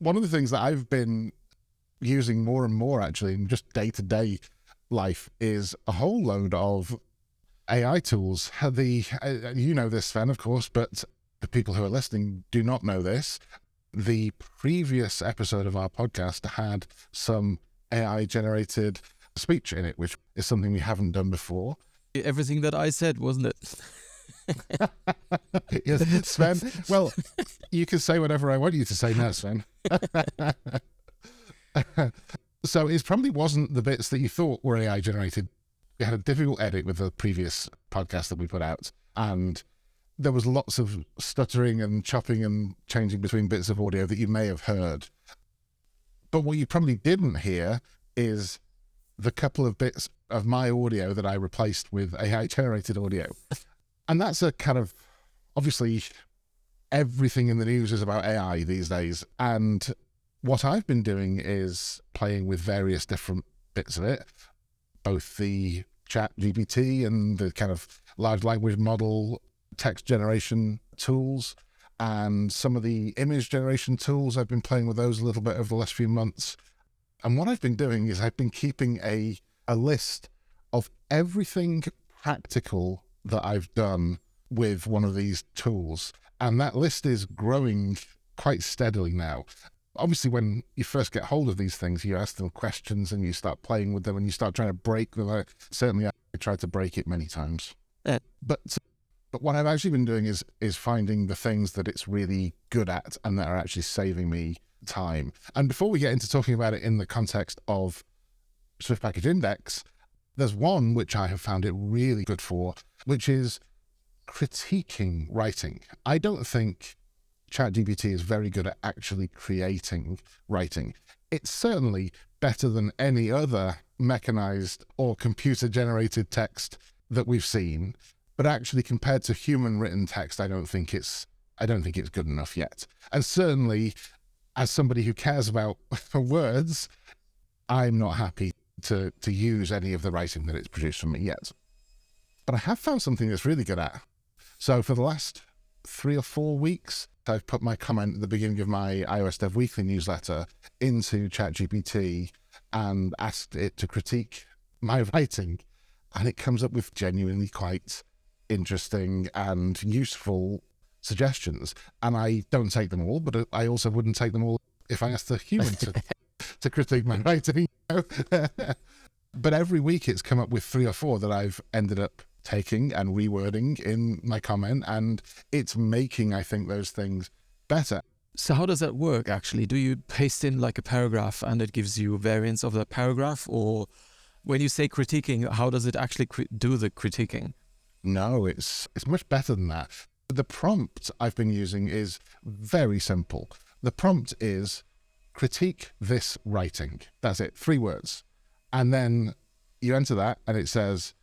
one of the things that I've been using more and more actually in just day to day life is a whole load of AI tools. The uh, you know this, Sven, of course, but the people who are listening do not know this. The previous episode of our podcast had some AI generated speech in it, which is something we haven't done before. Everything that I said, wasn't it? yes, Sven. Well, you can say whatever I want you to say now, Sven. so it probably wasn't the bits that you thought were AI generated. We had a difficult edit with the previous podcast that we put out, and there was lots of stuttering and chopping and changing between bits of audio that you may have heard. But what you probably didn't hear is the couple of bits of my audio that I replaced with AI generated audio. And that's a kind of obviously everything in the news is about AI these days. And what I've been doing is playing with various different bits of it, both the chat GPT and the kind of large language model text generation tools and some of the image generation tools. I've been playing with those a little bit over the last few months. And what I've been doing is I've been keeping a, a list of everything practical that I've done with one of these tools. And that list is growing quite steadily now obviously when you first get hold of these things you ask them questions and you start playing with them and you start trying to break them I, certainly i tried to break it many times yeah. but but what i've actually been doing is is finding the things that it's really good at and that are actually saving me time and before we get into talking about it in the context of swift package index there's one which i have found it really good for which is critiquing writing i don't think ChatGPT is very good at actually creating writing. It's certainly better than any other mechanized or computer generated text that we've seen, but actually compared to human written text, I don't think it's I don't think it's good enough yet. And certainly as somebody who cares about words, I'm not happy to to use any of the writing that it's produced for me yet. But I have found something that's really good at. So for the last three or four weeks, I've put my comment at the beginning of my iOS Dev Weekly newsletter into ChatGPT and asked it to critique my writing. And it comes up with genuinely quite interesting and useful suggestions. And I don't take them all, but I also wouldn't take them all if I asked a human to, to critique my writing. but every week it's come up with three or four that I've ended up taking and rewording in my comment, and it's making, I think, those things better. So, how does that work actually? Do you paste in like a paragraph and it gives you variants of that paragraph? Or when you say critiquing, how does it actually do the critiquing? No, it's, it's much better than that. The prompt I've been using is very simple. The prompt is critique this writing. That's it, three words. And then you enter that and it says,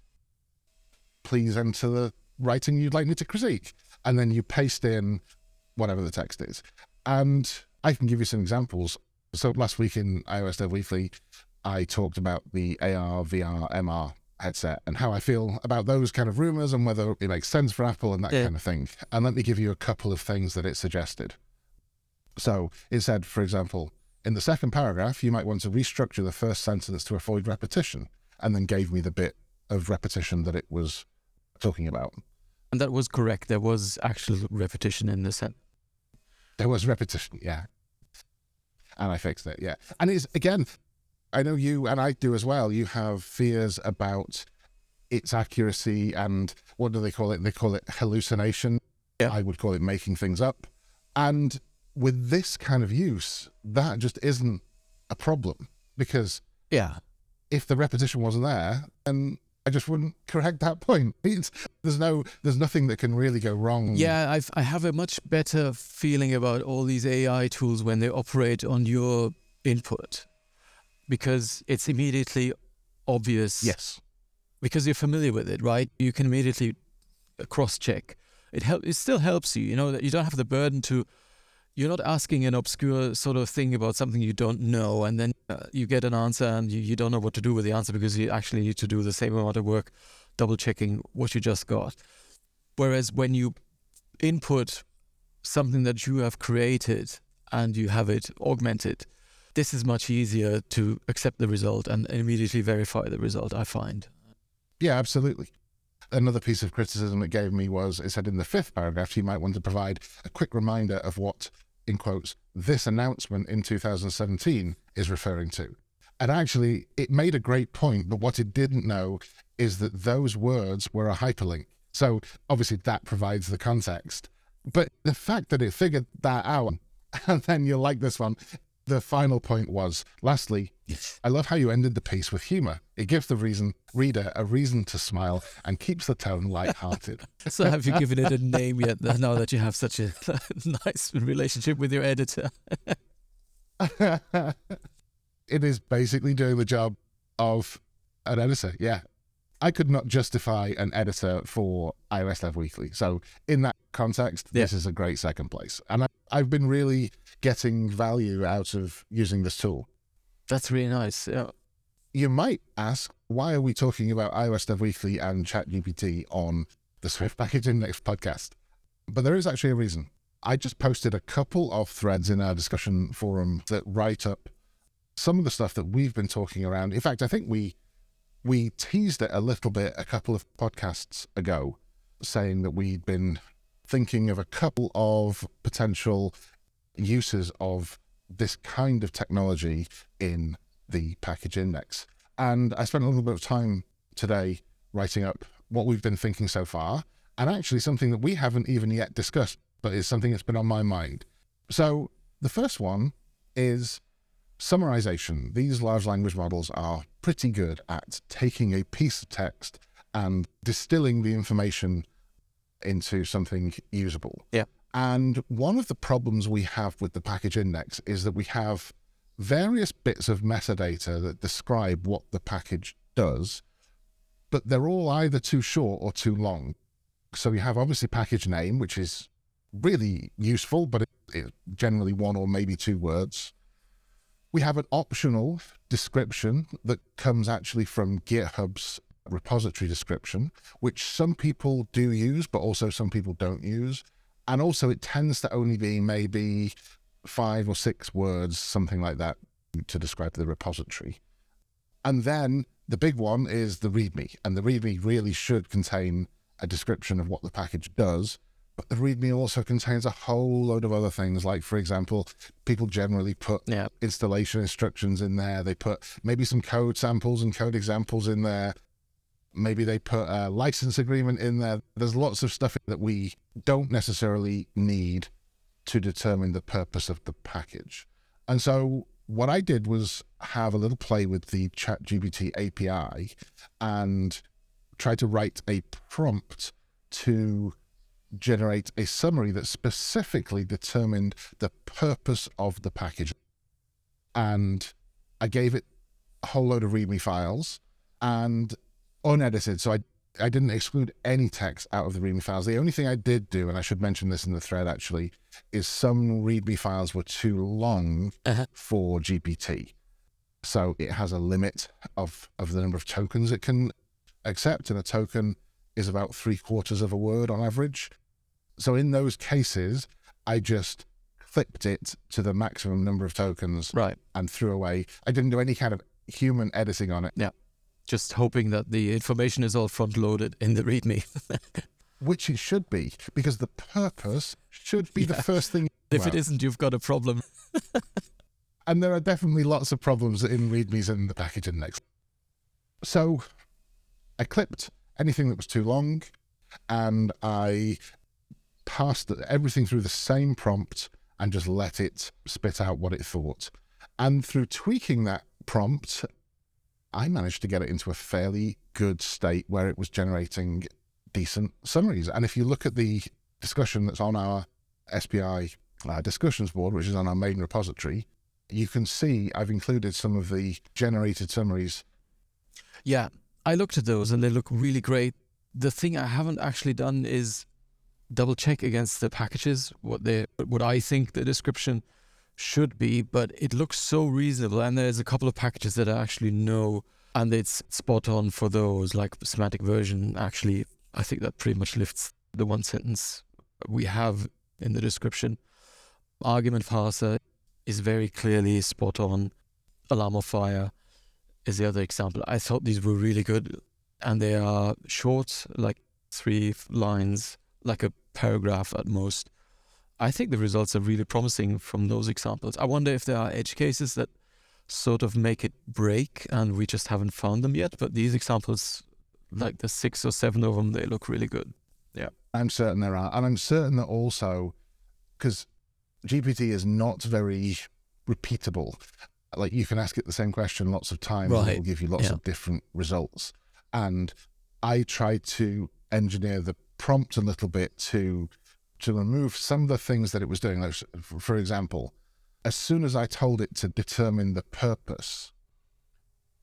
please enter the writing you'd like me to critique. And then you paste in whatever the text is. And I can give you some examples. So last week in iOS Dev Weekly, I talked about the AR, VR, MR headset and how I feel about those kind of rumors and whether it makes sense for Apple and that yeah. kind of thing. And let me give you a couple of things that it suggested. So it said, for example, in the second paragraph, you might want to restructure the first sentence to avoid repetition, and then gave me the bit of repetition that it was talking about. And that was correct. There was actual repetition in the sentence. There was repetition, yeah. And I fixed it, yeah. And it's again, I know you and I do as well. You have fears about its accuracy and what do they call it? They call it hallucination. Yeah. I would call it making things up. And with this kind of use, that just isn't a problem because yeah, if the repetition wasn't there, then I just wouldn't correct that point. It's, there's no, there's nothing that can really go wrong. Yeah, I've, I have a much better feeling about all these AI tools when they operate on your input, because it's immediately obvious. Yes. Because you're familiar with it, right? You can immediately cross-check. It help. It still helps you. You know that you don't have the burden to you're not asking an obscure sort of thing about something you don't know and then uh, you get an answer and you, you don't know what to do with the answer because you actually need to do the same amount of work double checking what you just got whereas when you input something that you have created and you have it augmented, this is much easier to accept the result and immediately verify the result, I find. Yeah, absolutely. Another piece of criticism it gave me was it said in the fifth paragraph you might want to provide a quick reminder of what, in quotes, this announcement in 2017 is referring to. And actually, it made a great point, but what it didn't know is that those words were a hyperlink. So obviously, that provides the context. But the fact that it figured that out, and then you'll like this one. The final point was, lastly, I love how you ended the piece with humor. It gives the reason reader a reason to smile and keeps the tone light-hearted. so have you given it a name yet now that you have such a nice relationship with your editor? it is basically doing the job of an editor. Yeah. I could not justify an editor for iOS Dev Weekly. So, in that context, yeah. this is a great second place. And I, I've been really getting value out of using this tool. That's really nice. Yeah. You might ask, why are we talking about iOS Dev Weekly and ChatGPT on the Swift Package Index podcast? But there is actually a reason. I just posted a couple of threads in our discussion forum that write up some of the stuff that we've been talking around. In fact, I think we we teased it a little bit a couple of podcasts ago, saying that we'd been thinking of a couple of potential uses of this kind of technology in the package index. And I spent a little bit of time today writing up what we've been thinking so far, and actually something that we haven't even yet discussed, but is something that's been on my mind. So the first one is Summarization. These large language models are pretty good at taking a piece of text and distilling the information into something usable. Yeah. And one of the problems we have with the package index is that we have various bits of metadata that describe what the package does, but they're all either too short or too long. So you have obviously package name, which is really useful, but it's generally one or maybe two words. We have an optional description that comes actually from GitHub's repository description, which some people do use, but also some people don't use. And also, it tends to only be maybe five or six words, something like that, to describe the repository. And then the big one is the README. And the README really should contain a description of what the package does but the README also contains a whole load of other things. Like, for example, people generally put yeah. installation instructions in there. They put maybe some code samples and code examples in there. Maybe they put a license agreement in there. There's lots of stuff that we don't necessarily need to determine the purpose of the package. And so what I did was have a little play with the ChatGPT API and try to write a prompt to generate a summary that specifically determined the purpose of the package. And I gave it a whole load of README files and unedited. So I, I didn't exclude any text out of the README files. The only thing I did do, and I should mention this in the thread actually, is some README files were too long uh-huh. for GPT. So it has a limit of, of the number of tokens it can accept, and a token is about three quarters of a word on average. So in those cases, I just clipped it to the maximum number of tokens right. and threw away. I didn't do any kind of human editing on it. Yeah. Just hoping that the information is all front loaded in the README. Which it should be, because the purpose should be yeah. the first thing. If well, it isn't, you've got a problem. and there are definitely lots of problems in READMEs in the package index. So I clipped anything that was too long, and I passed everything through the same prompt and just let it spit out what it thought. And through tweaking that prompt, I managed to get it into a fairly good state where it was generating decent summaries. And if you look at the discussion that's on our SPI uh, discussions board, which is on our main repository, you can see I've included some of the generated summaries. Yeah, I looked at those and they look really great. The thing I haven't actually done is double check against the packages what they what I think the description should be, but it looks so reasonable. And there's a couple of packages that I actually know, and it's spot on for those. Like semantic version, actually, I think that pretty much lifts the one sentence we have in the description. Argument parser is very clearly spot on. Alamofire is the other example. I thought these were really good, and they are short, like three lines, like a paragraph at most. I think the results are really promising from those examples. I wonder if there are edge cases that sort of make it break and we just haven't found them yet. But these examples, like the six or seven of them, they look really good. Yeah. I'm certain there are. And I'm certain that also, because GPT is not very repeatable. Like you can ask it the same question lots of times and it will give you lots Yeah. of different results. And I try to engineer the prompt a little bit to to remove some of the things that it was doing. Like, for example, as soon as I told it to determine the purpose,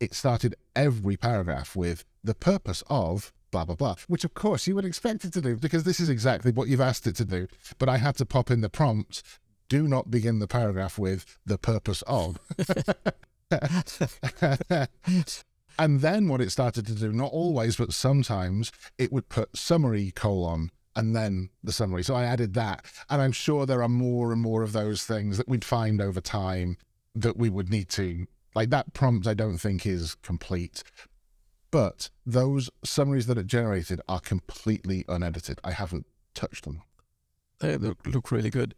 it started every paragraph with the purpose of blah blah blah, which of course you would expect it to do because this is exactly what you've asked it to do. But I had to pop in the prompt: do not begin the paragraph with the purpose of. and then what it started to do, not hmm. always, but sometimes, it would put summary colon and then the summary. So I added that. And I'm sure there are more and more of those things that we'd find over time that we would need to. Like that prompt, I don't think is complete. But those summaries that it generated are completely unedited. I haven't touched them. They look, look really good.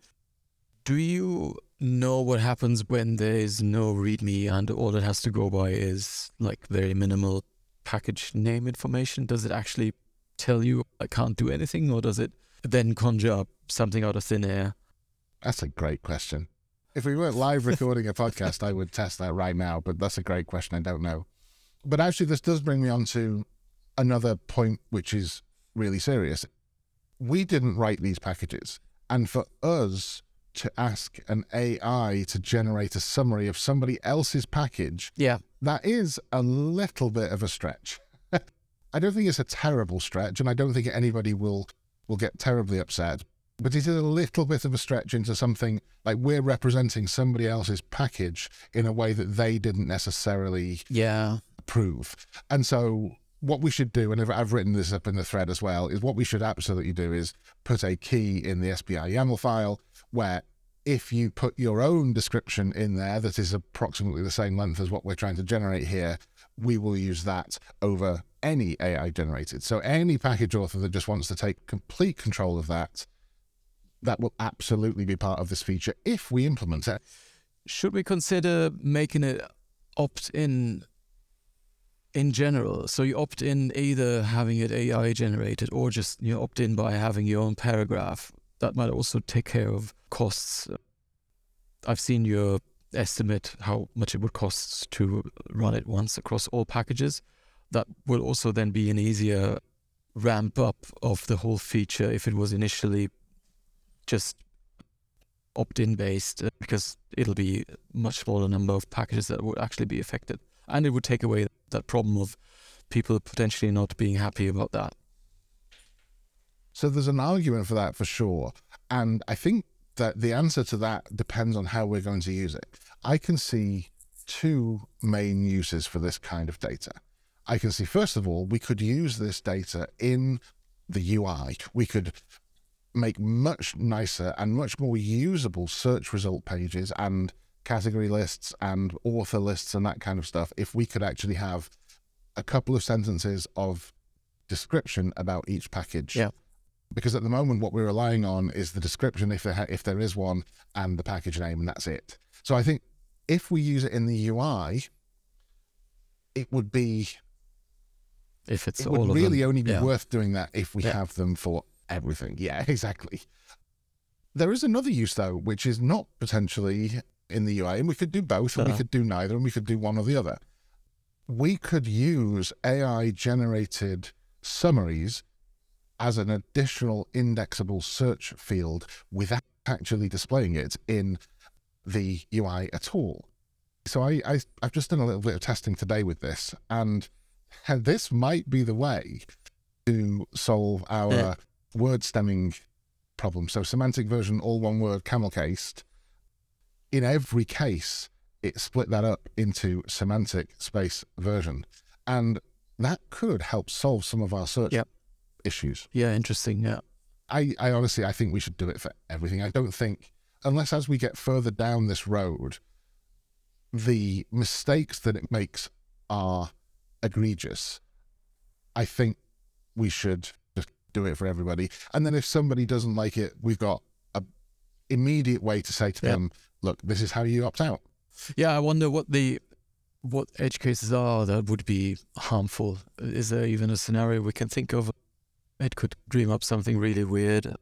Do you know what happens when there is no README and all it has to go by is like very minimal package name information? Does it actually tell you I can't do anything, or does it then conjure up something out of thin air? That's a great question. If we weren't live recording a podcast, I would test that right now, but that's a great question. I don't know. But actually, this does bring me on to another point, which is really serious. We didn't write these packages. And for us to ask an AI to generate a summary of somebody else's package, Yeah, that is a little bit of a stretch. I don't think it's a terrible stretch, and I don't think anybody will will get terribly upset. But it is a little bit of a stretch into something like we're representing somebody else's package in a way that they didn't necessarily yeah, approve. And so what we should do, and I've- I've written this up in the thread as well, is what we should absolutely do is put a key in the SPI YAML file where if you put your own description in there that is approximately the same length as what we're trying to generate here, we will use that over any AI generated. So any package author that just wants to take complete control of that, that will absolutely be part of this feature if we implement it. should we consider making it opt in in general? So you opt in either having it AI generated or just you opt in by having your own paragraph. That might also take care of costs. I've seen your estimate how much it would cost to run it once across all packages. That will also then be an easier ramp up of the whole feature if it was initially just opt-in based uh, because it'll be a much smaller number of packages that would actually be affected and it would take away that problem of people potentially not being happy about that So there's an argument for that for sure. And I think that the answer to that depends on how we're going to use it. I can see two main uses for this kind of data. I can see, first of all, we could use this data in the UI. We could make much nicer and much more usable search result pages and category lists and author lists and that kind of stuff if we could actually have a couple of sentences of description about each package Yeah. Because at the moment what we're relying on is the description if there ha- if there is one and the package name and that's it so i think if we use it in the ui it would be if it's it all would really only be Yeah. worth doing that if we Yeah. have them for everything yeah exactly there is another use though which is not potentially in the ui and we could do both and we Uh-huh. could do neither and we could do one or the other we could use ai generated summaries as an additional indexable search field without actually displaying it in the UI at all. So I, I I've just done a little bit of testing today with this, and, and this might be the way to solve our Yeah. word stemming problem. So semantic version, all one word, camel cased. In every case, it split that up into semantic space version, and that could help solve some of our search Yep. Issues. yeah interesting yeah I, I honestly I think we should do it for everything. I don't think unless as we get further down this road, the mistakes that it makes are egregious, I think we should just do it for everybody. And then if somebody doesn't like it, we've got a immediate way to say to Yeah. them, look, this is how you opt out. Yeah, I wonder what the what edge cases are that would be harmful. Is there even a scenario we can think of? It could dream up something really weird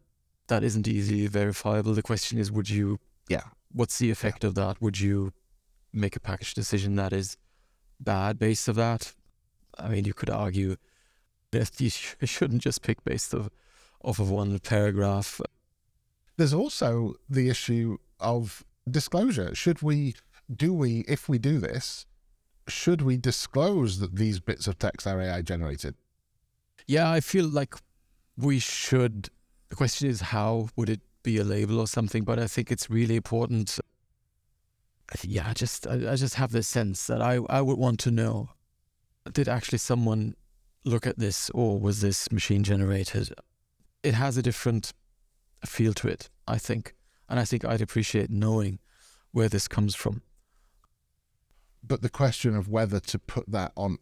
that isn't easily verifiable. The question is, would you? Yeah. What's the effect of that? Would you make a package decision that is bad based of that? I mean, you could argue that you sh- shouldn't just pick based of off of one paragraph. There's also the issue of disclosure. Should we, do we, if we do this, should we disclose that these bits of text are AI generated? Yeah, I feel like we should. The question is, how would it be a label or something? But I think it's really important. Yeah, I just I, I just have this sense that I I would want to know: did actually someone look at this, or was this machine generated? It has a different feel to it, I think, and I think I'd appreciate knowing where this comes from. But the question of whether to put that on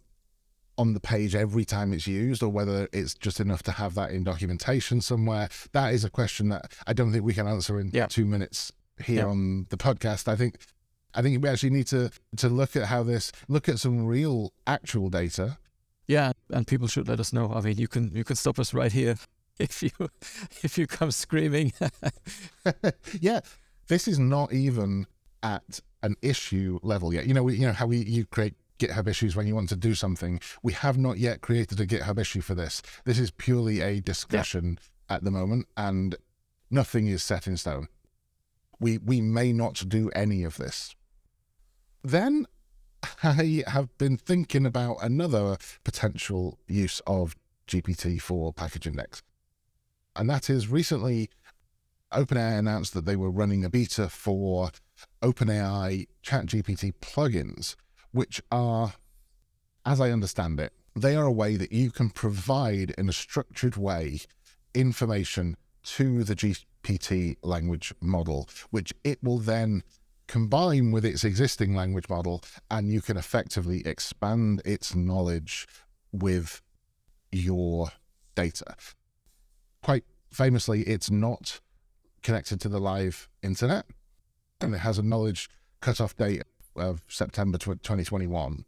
on the page every time it's used or whether it's just enough to have that in documentation somewhere, that is a question that I don't think we can answer in Yeah. two minutes here Yeah. on the podcast. I think I think we actually need to to look at how this look at some real actual data Yeah, and people should let us know. I mean, you can you can stop us right here if you if you come screaming. yeah, this is not even at an issue level yet. You know, we, you know how we you create GitHub issues when you want to do something. We have not yet created a GitHub issue for this. This is purely a discussion at the moment, and nothing is set in stone. We we may not do any of this. Then I have been thinking about another potential use of GPT for package index. And that is recently OpenAI announced that they were running a beta for OpenAI ChatGPT plugins, which are, as I understand it, they are a way that you can provide in a structured way information to the GPT language model, which it will then combine with its existing language model, and you can effectively expand its knowledge with your data. Quite famously, it's not connected to the live internet, and it has a knowledge cutoff date of September 2021.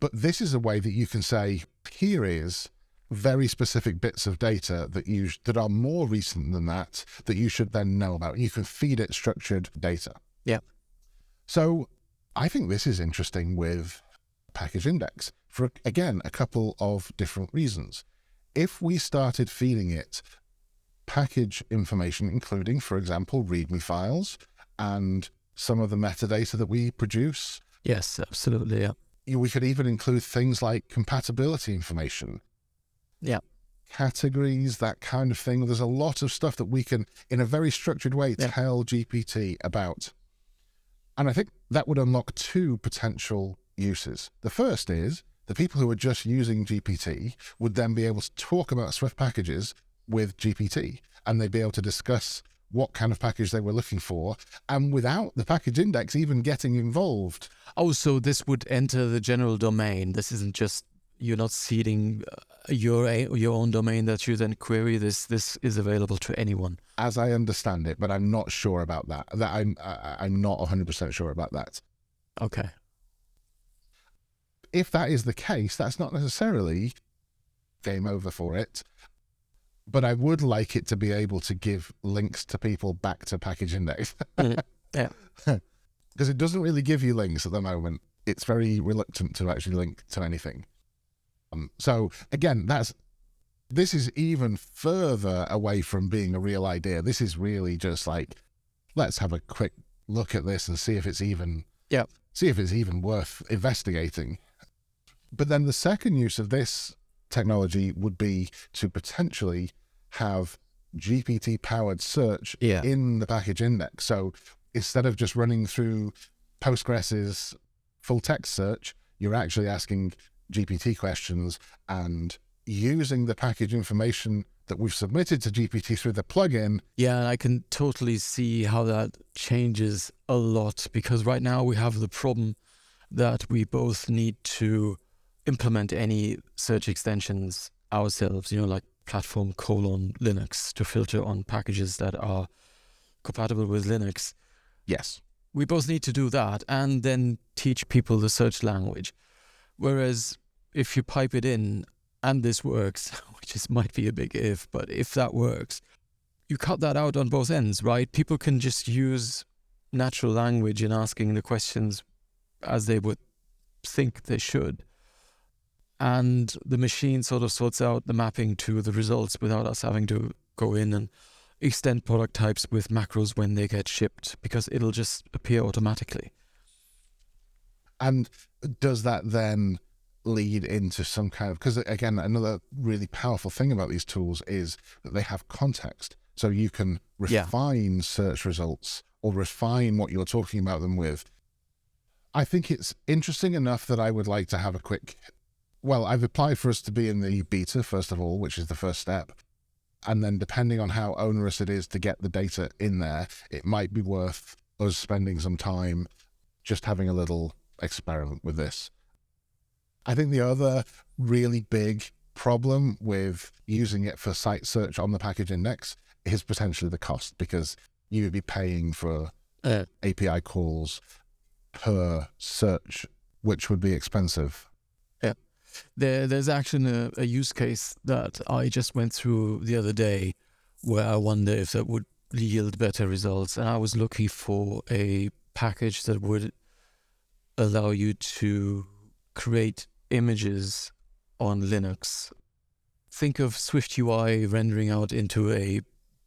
But this is a way that you can say, here is very specific bits of data that you that are more recent than that that you should then know about. You can feed it structured data. Yeah. So I think this is interesting with package index for again a couple of different reasons. If we started feeding it package information, including, for example, README files and some of the metadata that we produce, yes, absolutely. Yeah. we could even include things like compatibility information Yeah. categories, that kind of thing. There's a lot of stuff that we can, in a very structured way, Yeah. tell GPT about. And I think that would unlock two potential uses. The first is the people who are just using GPT would then be able to talk about Swift packages with GPT and they'd be able to discuss what kind of package they were looking for and without the package index even getting involved. Oh, so this would enter the general domain. This isn't just you're not seeding uh, your your own domain that you then query. This this is available to anyone. as I understand it, but I'm not sure about that. That I'm I'm not 100 percent sure about that. Okay. If that is the case, that's not necessarily game over for it. But I would like it to be able to give links to people back to package index Mhm. Yeah. because it doesn't really give you links at the moment. It's very reluctant to actually link to anything. Um, so again, that's this is even further away from being a real idea. This is really just like let's have a quick look at this and see if it's even Yeah. see if it's even worth investigating. But then the second use of this technology would be to potentially have GPT powered search Yeah. in the package index. So instead of just running through Postgres's full text search, you're actually asking GPT questions and using the package information that we've submitted to GPT through the plugin. Yeah, and I can totally see how that changes a lot because right now we have the problem that we both need to implement any search extensions ourselves, you know, like platform colon Linux to filter on packages that are compatible with Linux. Yes. We both need to do that and then teach people the search language. Whereas if you pipe it in and this works, which is might be a big if, but if that works, you cut that out on both ends, right? People can just use natural language in asking the questions as they would think they should. And the machine sort of sorts out the mapping to the results without us having to go in and extend product types with macros when they get shipped because it'll just appear automatically. And does that then lead into some kind of because again another really powerful thing about these tools is that they have context so you can refine yeah. search results or refine what you're talking about them with i think it's interesting enough that i would like to have a quick well i've applied for us to be in the beta first of all which is the first step. And then depending on how onerous it is to get the data in there it might be worth us spending some time just having a little experiment with this. I think the other really big problem with using it for site search on the package index is potentially the cost because you would be paying for uh, API calls per search, which would be expensive. There, there's actually a, a use case that I just went through the other day where I wonder if that would yield better results. And I was looking for a package that would allow you to create images on Linux, think of SwiftUI rendering out into a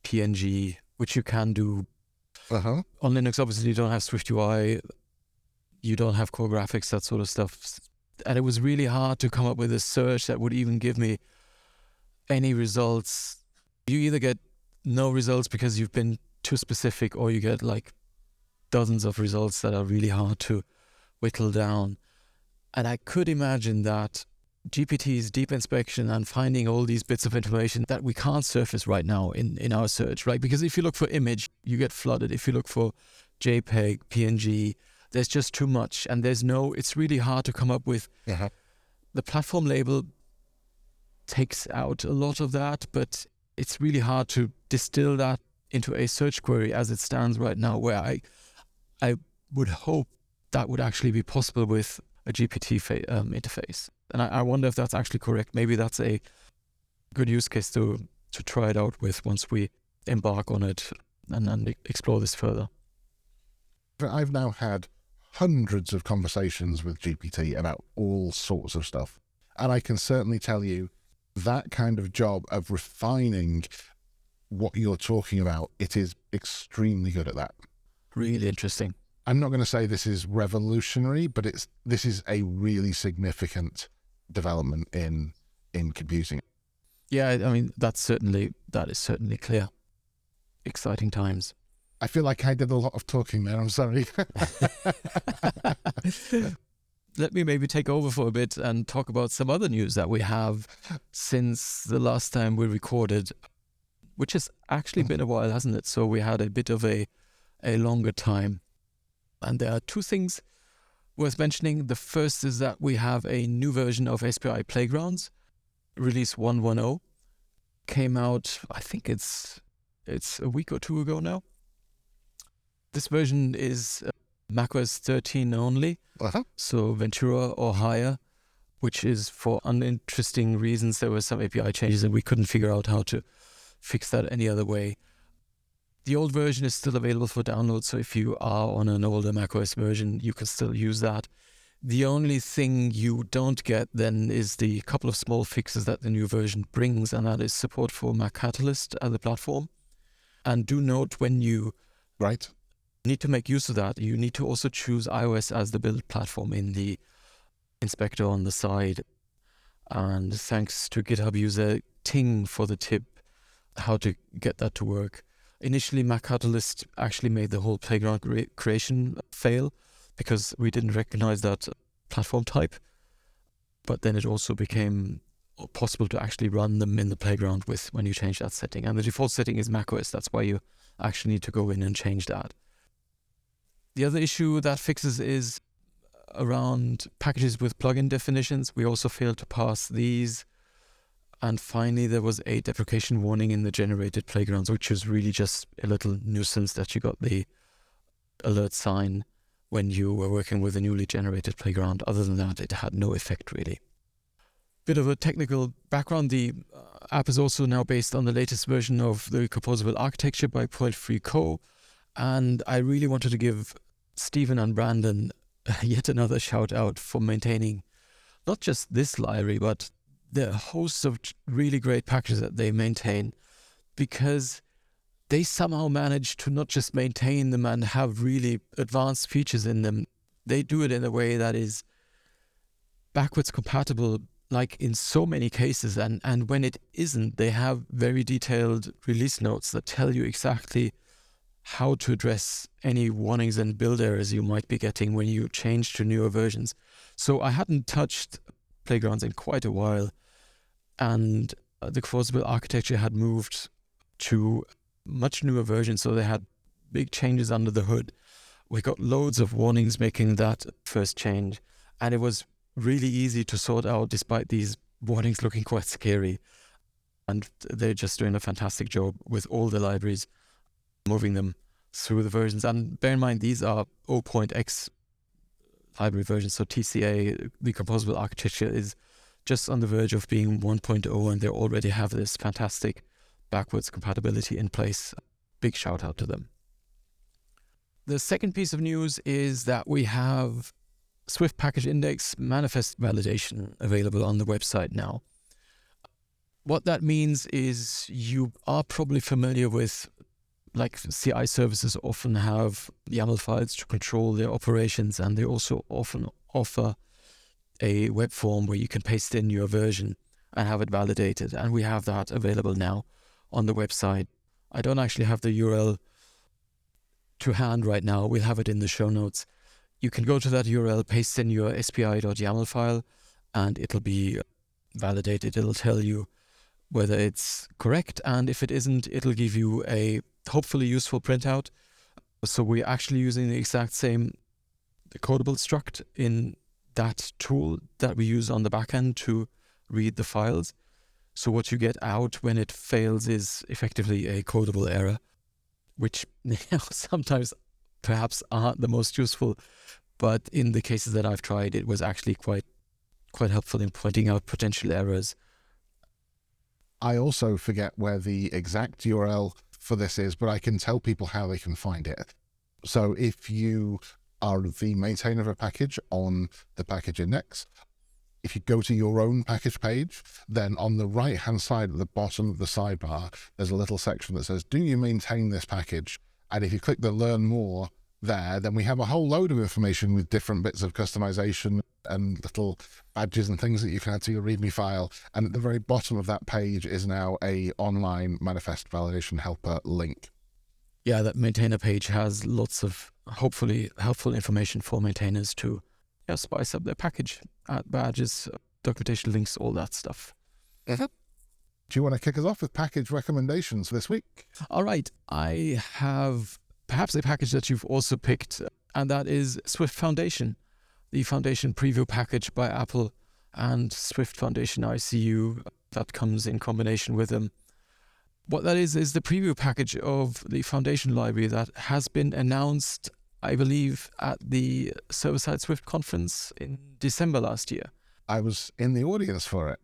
PNG, which you can do. Uh-huh. On Linux, obviously, you don't have SwiftUI, you don't have core graphics, that sort of stuff. And it was really hard to come up with a search that would even give me any results. You either get no results because you've been too specific, or you get like dozens of results that are really hard to whittle down. And I could imagine that GPT's deep inspection and finding all these bits of information that we can't surface right now in, in our search, right? Because if you look for image, you get flooded. If you look for JPEG, PNG, there's just too much. And there's no, it's really hard to come up with. Uh-huh. The platform label takes out a lot of that, but it's really hard to distill that into a search query as it stands right now, where I, I would hope that would actually be possible with a GPT fa- um, interface. And I, I, wonder if that's actually correct. Maybe that's a good use case to to try it out with once we embark on it and, and explore this further. I've now had hundreds of conversations with GPT about all sorts of stuff. And I can certainly tell you that kind of job of refining what you're talking about, it is extremely good at that. Really interesting. I'm not going to say this is revolutionary, but it's this is a really significant development in in computing. Yeah, I mean that's certainly that is certainly clear. Exciting times. I feel like I did a lot of talking there. I'm sorry. Let me maybe take over for a bit and talk about some other news that we have since the last time we recorded, which has actually been a while, hasn't it? So we had a bit of a a longer time and there are two things worth mentioning. The first is that we have a new version of SPI Playgrounds, release 110, came out. I think it's it's a week or two ago now. This version is uh, macOS 13 only, uh-huh. so Ventura or higher, which is for uninteresting reasons. There were some API changes and we couldn't figure out how to fix that any other way. The old version is still available for download, so if you are on an older macOS version, you can still use that. The only thing you don't get then is the couple of small fixes that the new version brings, and that is support for Mac Catalyst as a platform. And do note when you right need to make use of that, you need to also choose iOS as the build platform in the inspector on the side. And thanks to GitHub user Ting for the tip how to get that to work. Initially, Mac Catalyst actually made the whole playground creation fail because we didn't recognize that platform type. But then it also became possible to actually run them in the playground with when you change that setting. And the default setting is macOS. That's why you actually need to go in and change that. The other issue that fixes is around packages with plugin definitions. We also failed to pass these. And finally, there was a deprecation warning in the generated playgrounds, which was really just a little nuisance that you got the alert sign when you were working with a newly generated playground. Other than that, it had no effect really. Bit of a technical background the uh, app is also now based on the latest version of the composable architecture by Point Free Co. And I really wanted to give Stephen and Brandon yet another shout out for maintaining not just this library, but the hosts of really great packages that they maintain because they somehow manage to not just maintain them and have really advanced features in them. They do it in a way that is backwards compatible, like in so many cases. And, and when it isn't, they have very detailed release notes that tell you exactly how to address any warnings and build errors you might be getting when you change to newer versions. So I hadn't touched Playgrounds in quite a while, and uh, the composable architecture had moved to much newer versions, so they had big changes under the hood. We got loads of warnings making that first change, and it was really easy to sort out despite these warnings looking quite scary. And they're just doing a fantastic job with all the libraries moving them through the versions. And bear in mind, these are 0.x library versions. So TCA, the composable architecture, is just on the verge of being 1.0, and they already have this fantastic backwards compatibility in place. Big shout out to them. The second piece of news is that we have Swift Package Index manifest validation available on the website now. What that means is you are probably familiar with like CI services often have YAML files to control their operations, and they also often offer a web form where you can paste in your version and have it validated. And we have that available now on the website. I don't actually have the URL to hand right now. We'll have it in the show notes. You can go to that URL, paste in your spi.yaml file, and it'll be validated. It'll tell you whether it's correct, and if it isn't, it'll give you a hopefully useful printout. So we're actually using the exact same codable struct in that tool that we use on the backend to read the files. So what you get out when it fails is effectively a codable error, which sometimes perhaps aren't the most useful, but in the cases that I've tried, it was actually quite quite helpful in pointing out potential errors. I also forget where the exact URL for this is, but I can tell people how they can find it. So if you are the maintainer of a package on the package index, if you go to your own package page, then on the right hand side at the bottom of the sidebar, there's a little section that says, Do you maintain this package? And if you click the learn more there, then we have a whole load of information with different bits of customization and little badges and things that you can add to your README file. And at the very bottom of that page is now a online manifest validation helper link. Yeah, that maintainer page has lots of hopefully helpful information for maintainers to yeah, spice up their package, add badges, documentation links, all that stuff. Mm-hmm. Do you want to kick us off with package recommendations this week? All right. I have perhaps a package that you've also picked, and that is Swift Foundation, the Foundation preview package by Apple and Swift Foundation ICU that comes in combination with them. What that is, is the preview package of the Foundation library that has been announced, I believe, at the server side Swift conference in December last year. I was in the audience for it.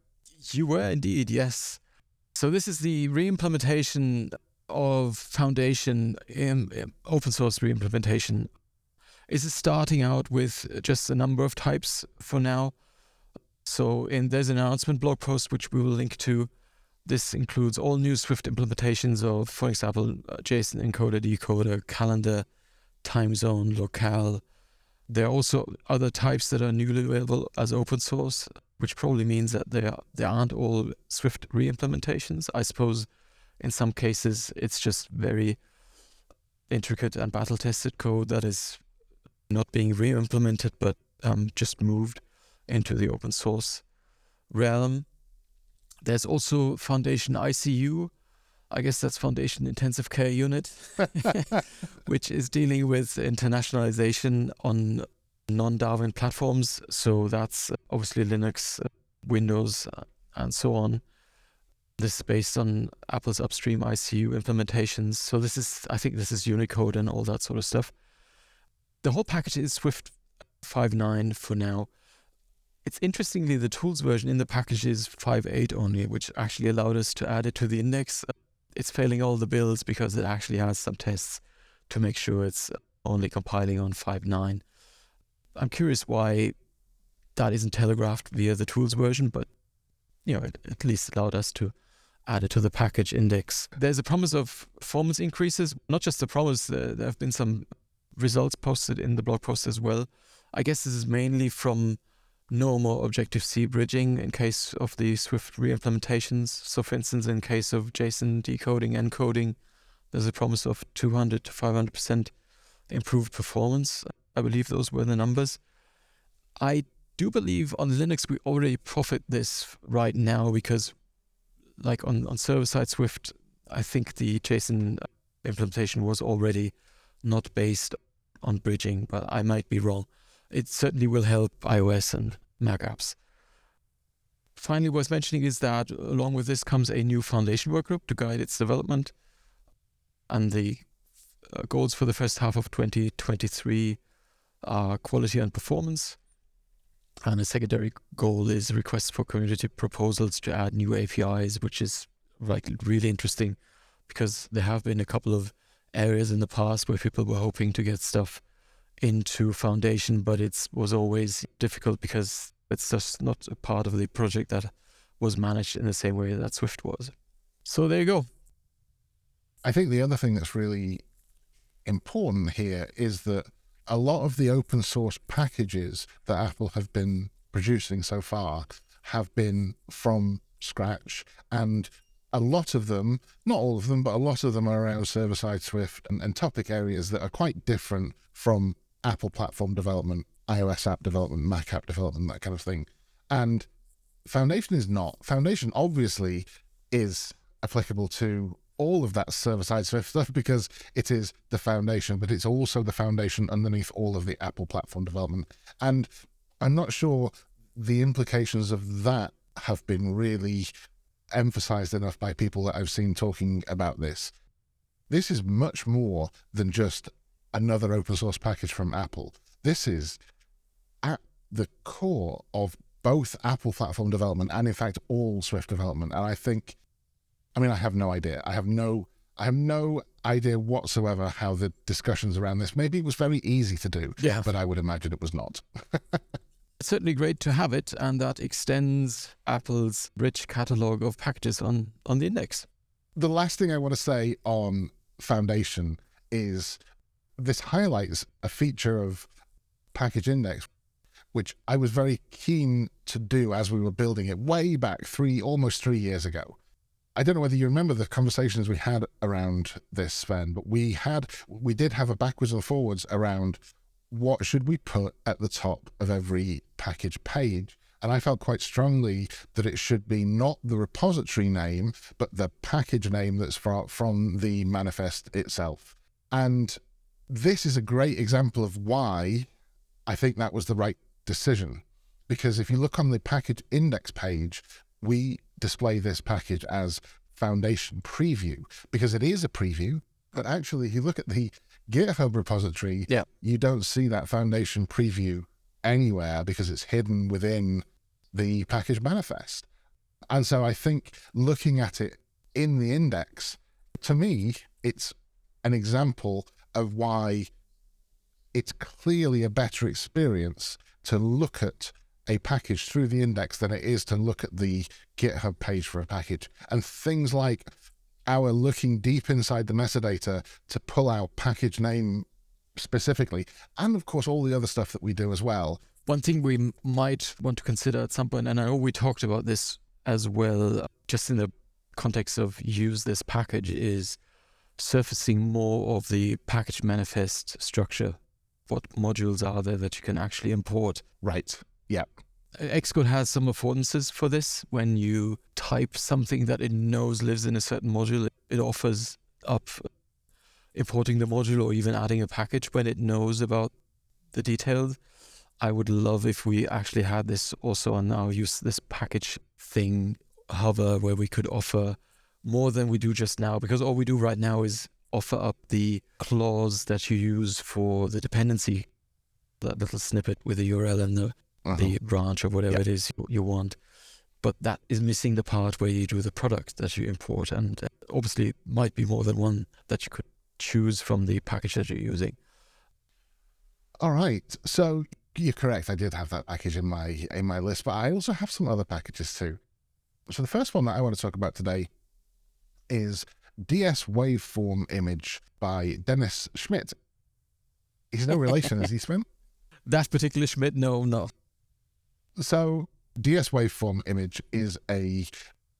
You were indeed, yes. So, this is the re implementation of Foundation in, open source re-implementation is starting out with just a number of types for now. So in there's an announcement blog post which we will link to. This includes all new Swift implementations of, for example, uh, JSON encoder, decoder, calendar, time zone, locale. There are also other types that are newly available as open source, which probably means that there there aren't all Swift re-implementations. I suppose in some cases, it's just very intricate and battle tested code that is not being re implemented but um, just moved into the open source realm. There's also Foundation ICU. I guess that's Foundation Intensive Care Unit, which is dealing with internationalization on non Darwin platforms. So that's obviously Linux, Windows, and so on. This is based on Apple's upstream ICU implementations. So this is, I think this is Unicode and all that sort of stuff. The whole package is Swift 5.9 for now. It's interestingly the tools version in the package is 5.8 only, which actually allowed us to add it to the index. It's failing all the builds because it actually has some tests to make sure it's only compiling on 5.9. I'm curious why that isn't telegraphed via the tools version, but you know, it at least allowed us to add it to the package index. There's a promise of performance increases, not just the promise, uh, there have been some results posted in the blog post as well. I guess this is mainly from no more Objective C bridging in case of the Swift re-implementations. So, for instance, in case of JSON decoding, encoding, there's a promise of 200 to 500% improved performance. I believe those were the numbers. I do believe on Linux we already profit this right now because, like on, on server side Swift, I think the JSON implementation was already not based on bridging, but I might be wrong. It certainly will help iOS and Mac apps. Finally, worth mentioning is that along with this comes a new foundation workgroup to guide its development. And the uh, goals for the first half of 2023 are quality and performance. And a secondary goal is requests for community proposals to add new APIs, which is like really interesting because there have been a couple of areas in the past where people were hoping to get stuff into Foundation, but it was always difficult because it's just not a part of the project that was managed in the same way that Swift was. So there you go. I think the other thing that's really important here is that a lot of the open source packages that Apple have been producing so far have been from scratch and a lot of them, not all of them, but a lot of them are around server side Swift and, and topic areas that are quite different from Apple platform development, iOS app development, Mac app development, that kind of thing. And Foundation is not. Foundation obviously is applicable to all of that server side Swift stuff because it is the foundation, but it's also the foundation underneath all of the Apple platform development. And I'm not sure the implications of that have been really emphasized enough by people that I've seen talking about this. This is much more than just another open source package from Apple. This is at the core of both Apple platform development and, in fact, all Swift development. And I think, I mean, I have no idea. I have no, I have no idea whatsoever how the discussions around this. Maybe it was very easy to do, yeah. but I would imagine it was not. it's certainly great to have it, and that extends Apple's rich catalog of packages on on the index. The last thing I want to say on Foundation is this highlights a feature of Package Index, which I was very keen to do as we were building it way back three, almost three years ago. I don't know whether you remember the conversations we had around this, Sven, but we had, we did have a backwards and forwards around what should we put at the top of every package page. And I felt quite strongly that it should be not the repository name, but the package name that's from the manifest itself. And this is a great example of why I think that was the right decision. Because if you look on the package index page, we display this package as Foundation Preview because it is a preview. But actually, if you look at the GitHub repository, yeah. you don't see that Foundation Preview anywhere because it's hidden within the package manifest. And so I think looking at it in the index, to me, it's an example of why it's clearly a better experience to look at a package through the index than it is to look at the GitHub page for a package. And things like our looking deep inside the metadata to pull out package name specifically, and of course, all the other stuff that we do as well. One thing we might want to consider at some point, and I know we talked about this as well, just in the context of use this package, is surfacing more of the package manifest structure. What modules are there that you can actually import? Right. Yeah. Xcode has some affordances for this. When you type something that it knows lives in a certain module, it offers up importing the module or even adding a package when it knows about the details. I would love if we actually had this also on our use this package thing hover where we could offer more than we do just now because all we do right now is offer up the clause that you use for the dependency that little snippet with the URL and the, uh-huh. the branch or whatever it is you, you want but that is missing the part where you do the product that you import and obviously, it might be more than one that you could choose from the package that you're using all right so you're correct i did have that package in my in my list but i also have some other packages too so the first one that i want to talk about today is DS Waveform Image by Dennis Schmidt. He's no relation, is he, Sven? That particular Schmidt? No, no. So DS Waveform Image is a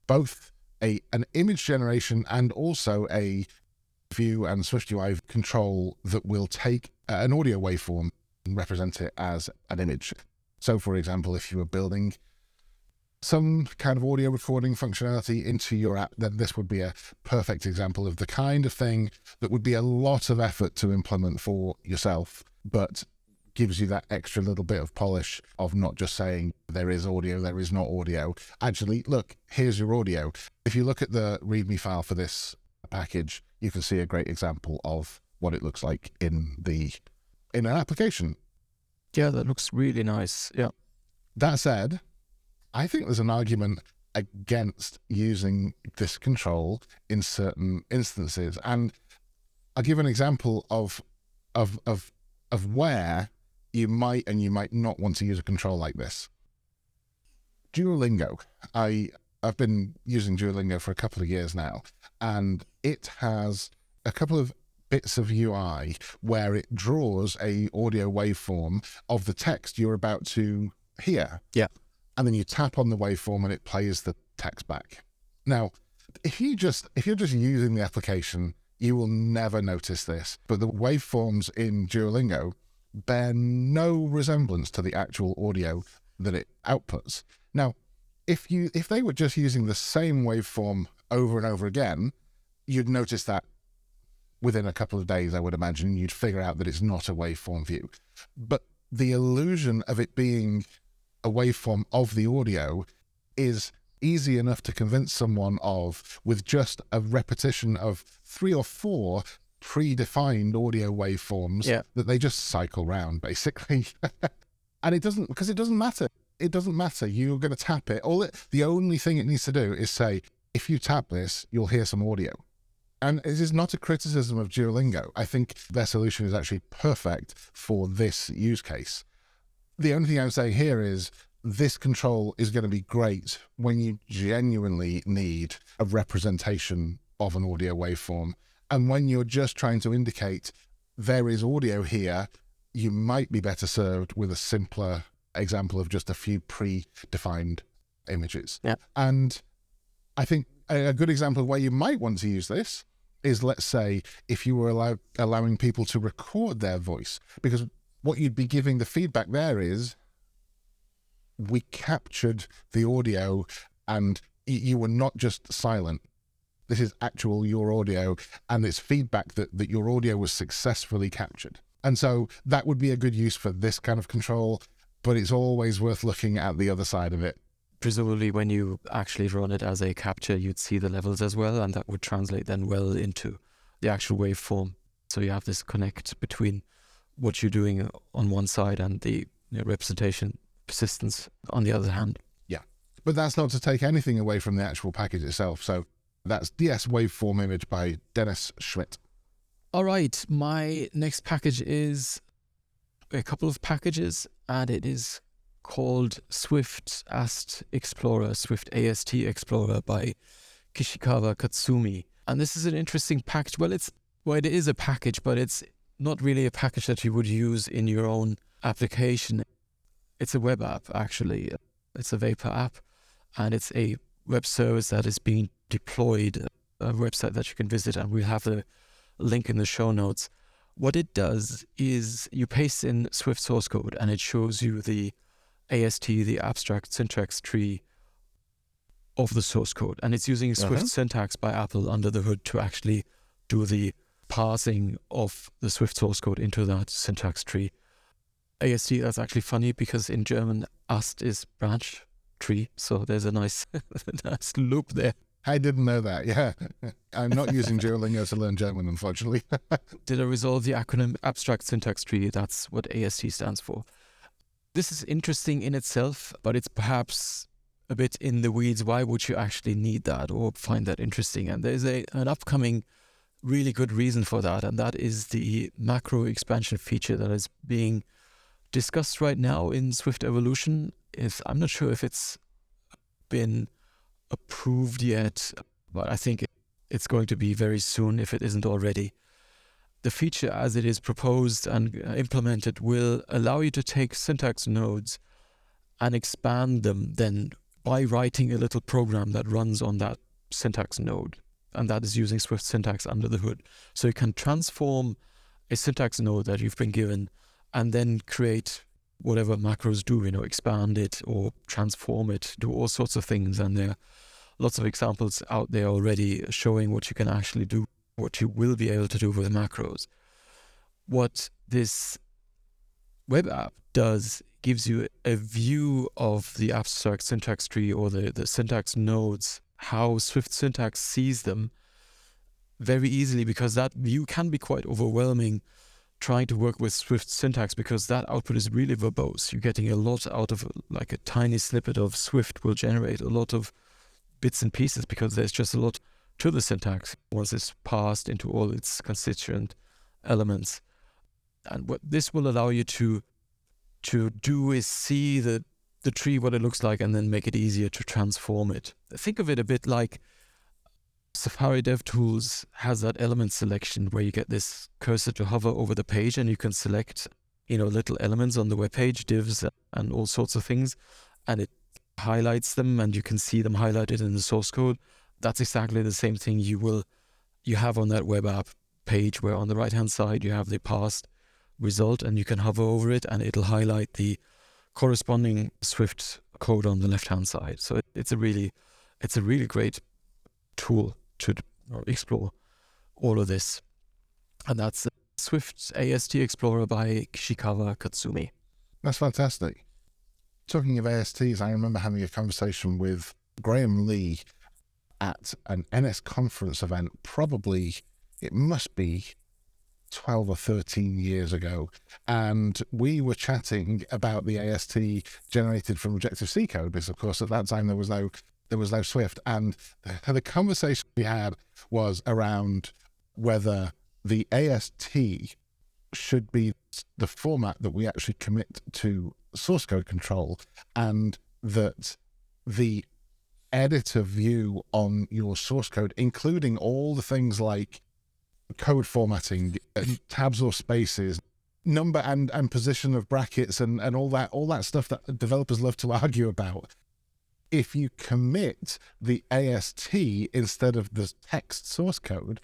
both a an image generation and also a view and SwiftUI control that will take an audio waveform and represent it as an image. So, for example, if you were building some kind of audio recording functionality into your app, then this would be a perfect example of the kind of thing that would be a lot of effort to implement for yourself, but gives you that extra little bit of polish of not just saying there is audio, there is not audio. Actually, look, here's your audio. If you look at the README file for this package, you can see a great example of what it looks like in the in an application. Yeah, that looks really nice. Yeah. That said, I think there's an argument against using this control in certain instances. And I'll give an example of of of of where you might and you might not want to use a control like this. Duolingo. I I've been using Duolingo for a couple of years now, and it has a couple of bits of UI where it draws a audio waveform of the text you're about to hear. Yeah and then you tap on the waveform and it plays the text back. Now, if you just if you're just using the application, you will never notice this. But the waveforms in Duolingo bear no resemblance to the actual audio that it outputs. Now, if you if they were just using the same waveform over and over again, you'd notice that within a couple of days, I would imagine, you'd figure out that it's not a waveform view. But the illusion of it being a waveform of the audio is easy enough to convince someone of with just a repetition of three or four predefined audio waveforms yeah. that they just cycle round basically. and it doesn't because it doesn't matter. It doesn't matter. You're going to tap it. All it, the only thing it needs to do is say, if you tap this, you'll hear some audio. And it is not a criticism of Duolingo. I think their solution is actually perfect for this use case the only thing I'm saying here is this control is going to be great when you genuinely need a representation of an audio waveform. And when you're just trying to indicate there is audio here, you might be better served with a simpler example of just a few predefined images. Yeah. And I think a good example of where you might want to use this is let's say if you were allow- allowing people to record their voice because what you'd be giving the feedback there is we captured the audio and you were not just silent. This is actual your audio and it's feedback that, that your audio was successfully captured. And so that would be a good use for this kind of control, but it's always worth looking at the other side of it. Presumably, when you actually run it as a capture, you'd see the levels as well, and that would translate then well into the actual waveform. So you have this connect between what you're doing on one side and the you know, representation persistence on the other hand. Yeah. But that's not to take anything away from the actual package itself. So that's DS Waveform Image by Dennis Schmidt. All right. My next package is a couple of packages, and it is called Swift AST Explorer, Swift AST Explorer by Kishikawa Katsumi. And this is an interesting package. Well, it's well, it is a package, but it's not really a package that you would use in your own application. It's a web app, actually. It's a Vapor app, and it's a web service that is being deployed, a website that you can visit, and we'll have the link in the show notes. What it does is you paste in Swift source code, and it shows you the AST, the abstract syntax tree of the source code. And it's using Swift Uh-huh. syntax by Apple under the hood to actually do the parsing of the Swift source code into that syntax tree. AST, that's actually funny because in German, AST is branch tree. So there's a nice, nice loop there. I didn't know that. Yeah. I'm not using Duolingo to learn German, unfortunately. Did I resolve the acronym abstract syntax tree? That's what AST stands for. This is interesting in itself, but it's perhaps a bit in the weeds. Why would you actually need that or find that interesting? And there's a an upcoming really good reason for that, and that is the macro expansion feature that is being discussed right now in Swift Evolution. If I'm not sure if it's been approved yet, but I think it's going to be very soon if it isn't already. The feature as it is proposed and implemented will allow you to take syntax nodes and expand them then by writing a little program that runs on that syntax node. And that is using SwiftSyntax under the hood. So you can transform a syntax node that you've been given and then create whatever macros do, you know, expand it or transform it, do all sorts of things. And there are lots of examples out there already showing what you can actually do, what you will be able to do with macros. What this web app does gives you a view of the abstract syntax tree or the, the syntax nodes, how SwiftSyntax sees them very easily because that view can be quite overwhelming trying to work with SwiftSyntax because that output is really verbose. You're getting a lot out of like a tiny snippet of Swift will generate a lot of bits and pieces because there's just a lot to the syntax once it's passed into all its constituent elements. And what this will allow you to to do is see the the tree what it looks like and then make it easier to transform it. Think of it a bit like Safari DevTools has that element selection where you get this cursor to hover over the page and you can select, you know, little elements on the web page, divs and all sorts of things, and it highlights them and you can see them highlighted in the source code. That's exactly the same thing you will you have on that web app page where on the right hand side you have the parsed result and you can hover over it and it'll highlight the corresponding Swift code on the left hand side. So it, it's a really it's a really great tool to explore all of this. And that's Swift AST Explorer by Kishikawa Katsumi. That's fantastic. Talking of ASTs, I remember having a conversation with Graham Lee at an NSConference event, probably, it must be 12 or 13 years ago. And we were chatting about the AST generated from Objective C code, because of course at that time there was no there was no Swift. And the, conversation we had was around whether the AST should be the format that we actually commit to source code control and that the editor view on your source code, including all the things like code formatting, uh, tabs or spaces, number and, and position of brackets and, and all that all that stuff that developers love to argue about. If you commit the AST instead of the text source code,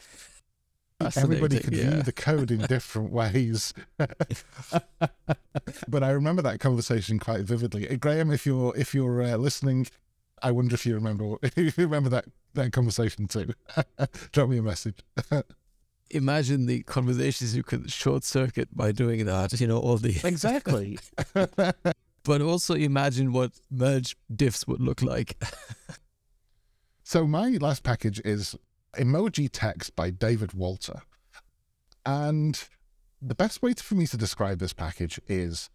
everybody could yeah. view the code in different ways. but I remember that conversation quite vividly. Uh, Graham, if you're if you're uh, listening, I wonder if you remember if you remember that that conversation too. Drop me a message. Imagine the conversations you could short circuit by doing that, you know, all the exactly. But also imagine what merge diffs would look like. so my last package is Emoji Text by David Walter. And the best way for me to describe this package is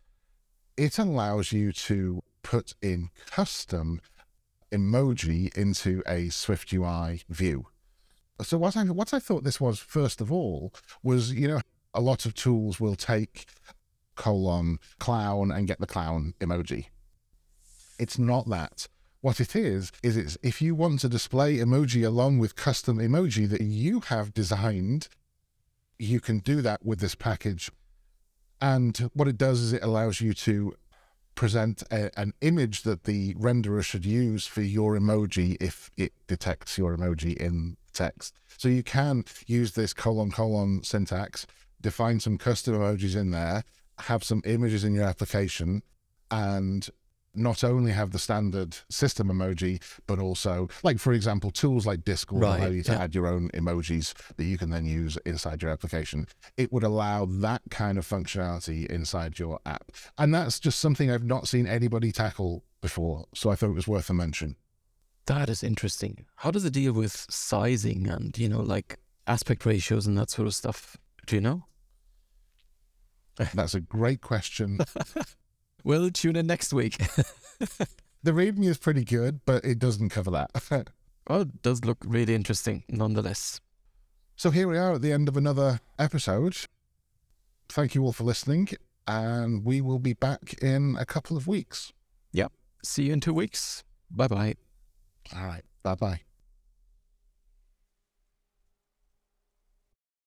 it allows you to put in custom emoji into a SwiftUI view. So what I what I thought this was first of all was you know a lot of tools will take colon clown and get the clown emoji. It's not that. What it is is it's if you want to display emoji along with custom emoji that you have designed, you can do that with this package. And what it does is it allows you to present a, an image that the renderer should use for your emoji if it detects your emoji in text. So you can use this colon colon syntax, define some custom emojis in there, have some images in your application, and not only have the standard system emoji, but also, like for example, tools like Discord Right, allow you to yeah. add your own emojis that you can then use inside your application. It would allow that kind of functionality inside your app, and that's just something I've not seen anybody tackle before. So I thought it was worth a mention. That is interesting. How does it deal with sizing and, you know, like aspect ratios and that sort of stuff? Do you know? That's a great question. we'll tune in next week. the readme is pretty good, but it doesn't cover that. well, it does look really interesting nonetheless. So here we are at the end of another episode. Thank you all for listening, and we will be back in a couple of weeks. Yep. See you in two weeks. Bye bye. All right. Bye bye.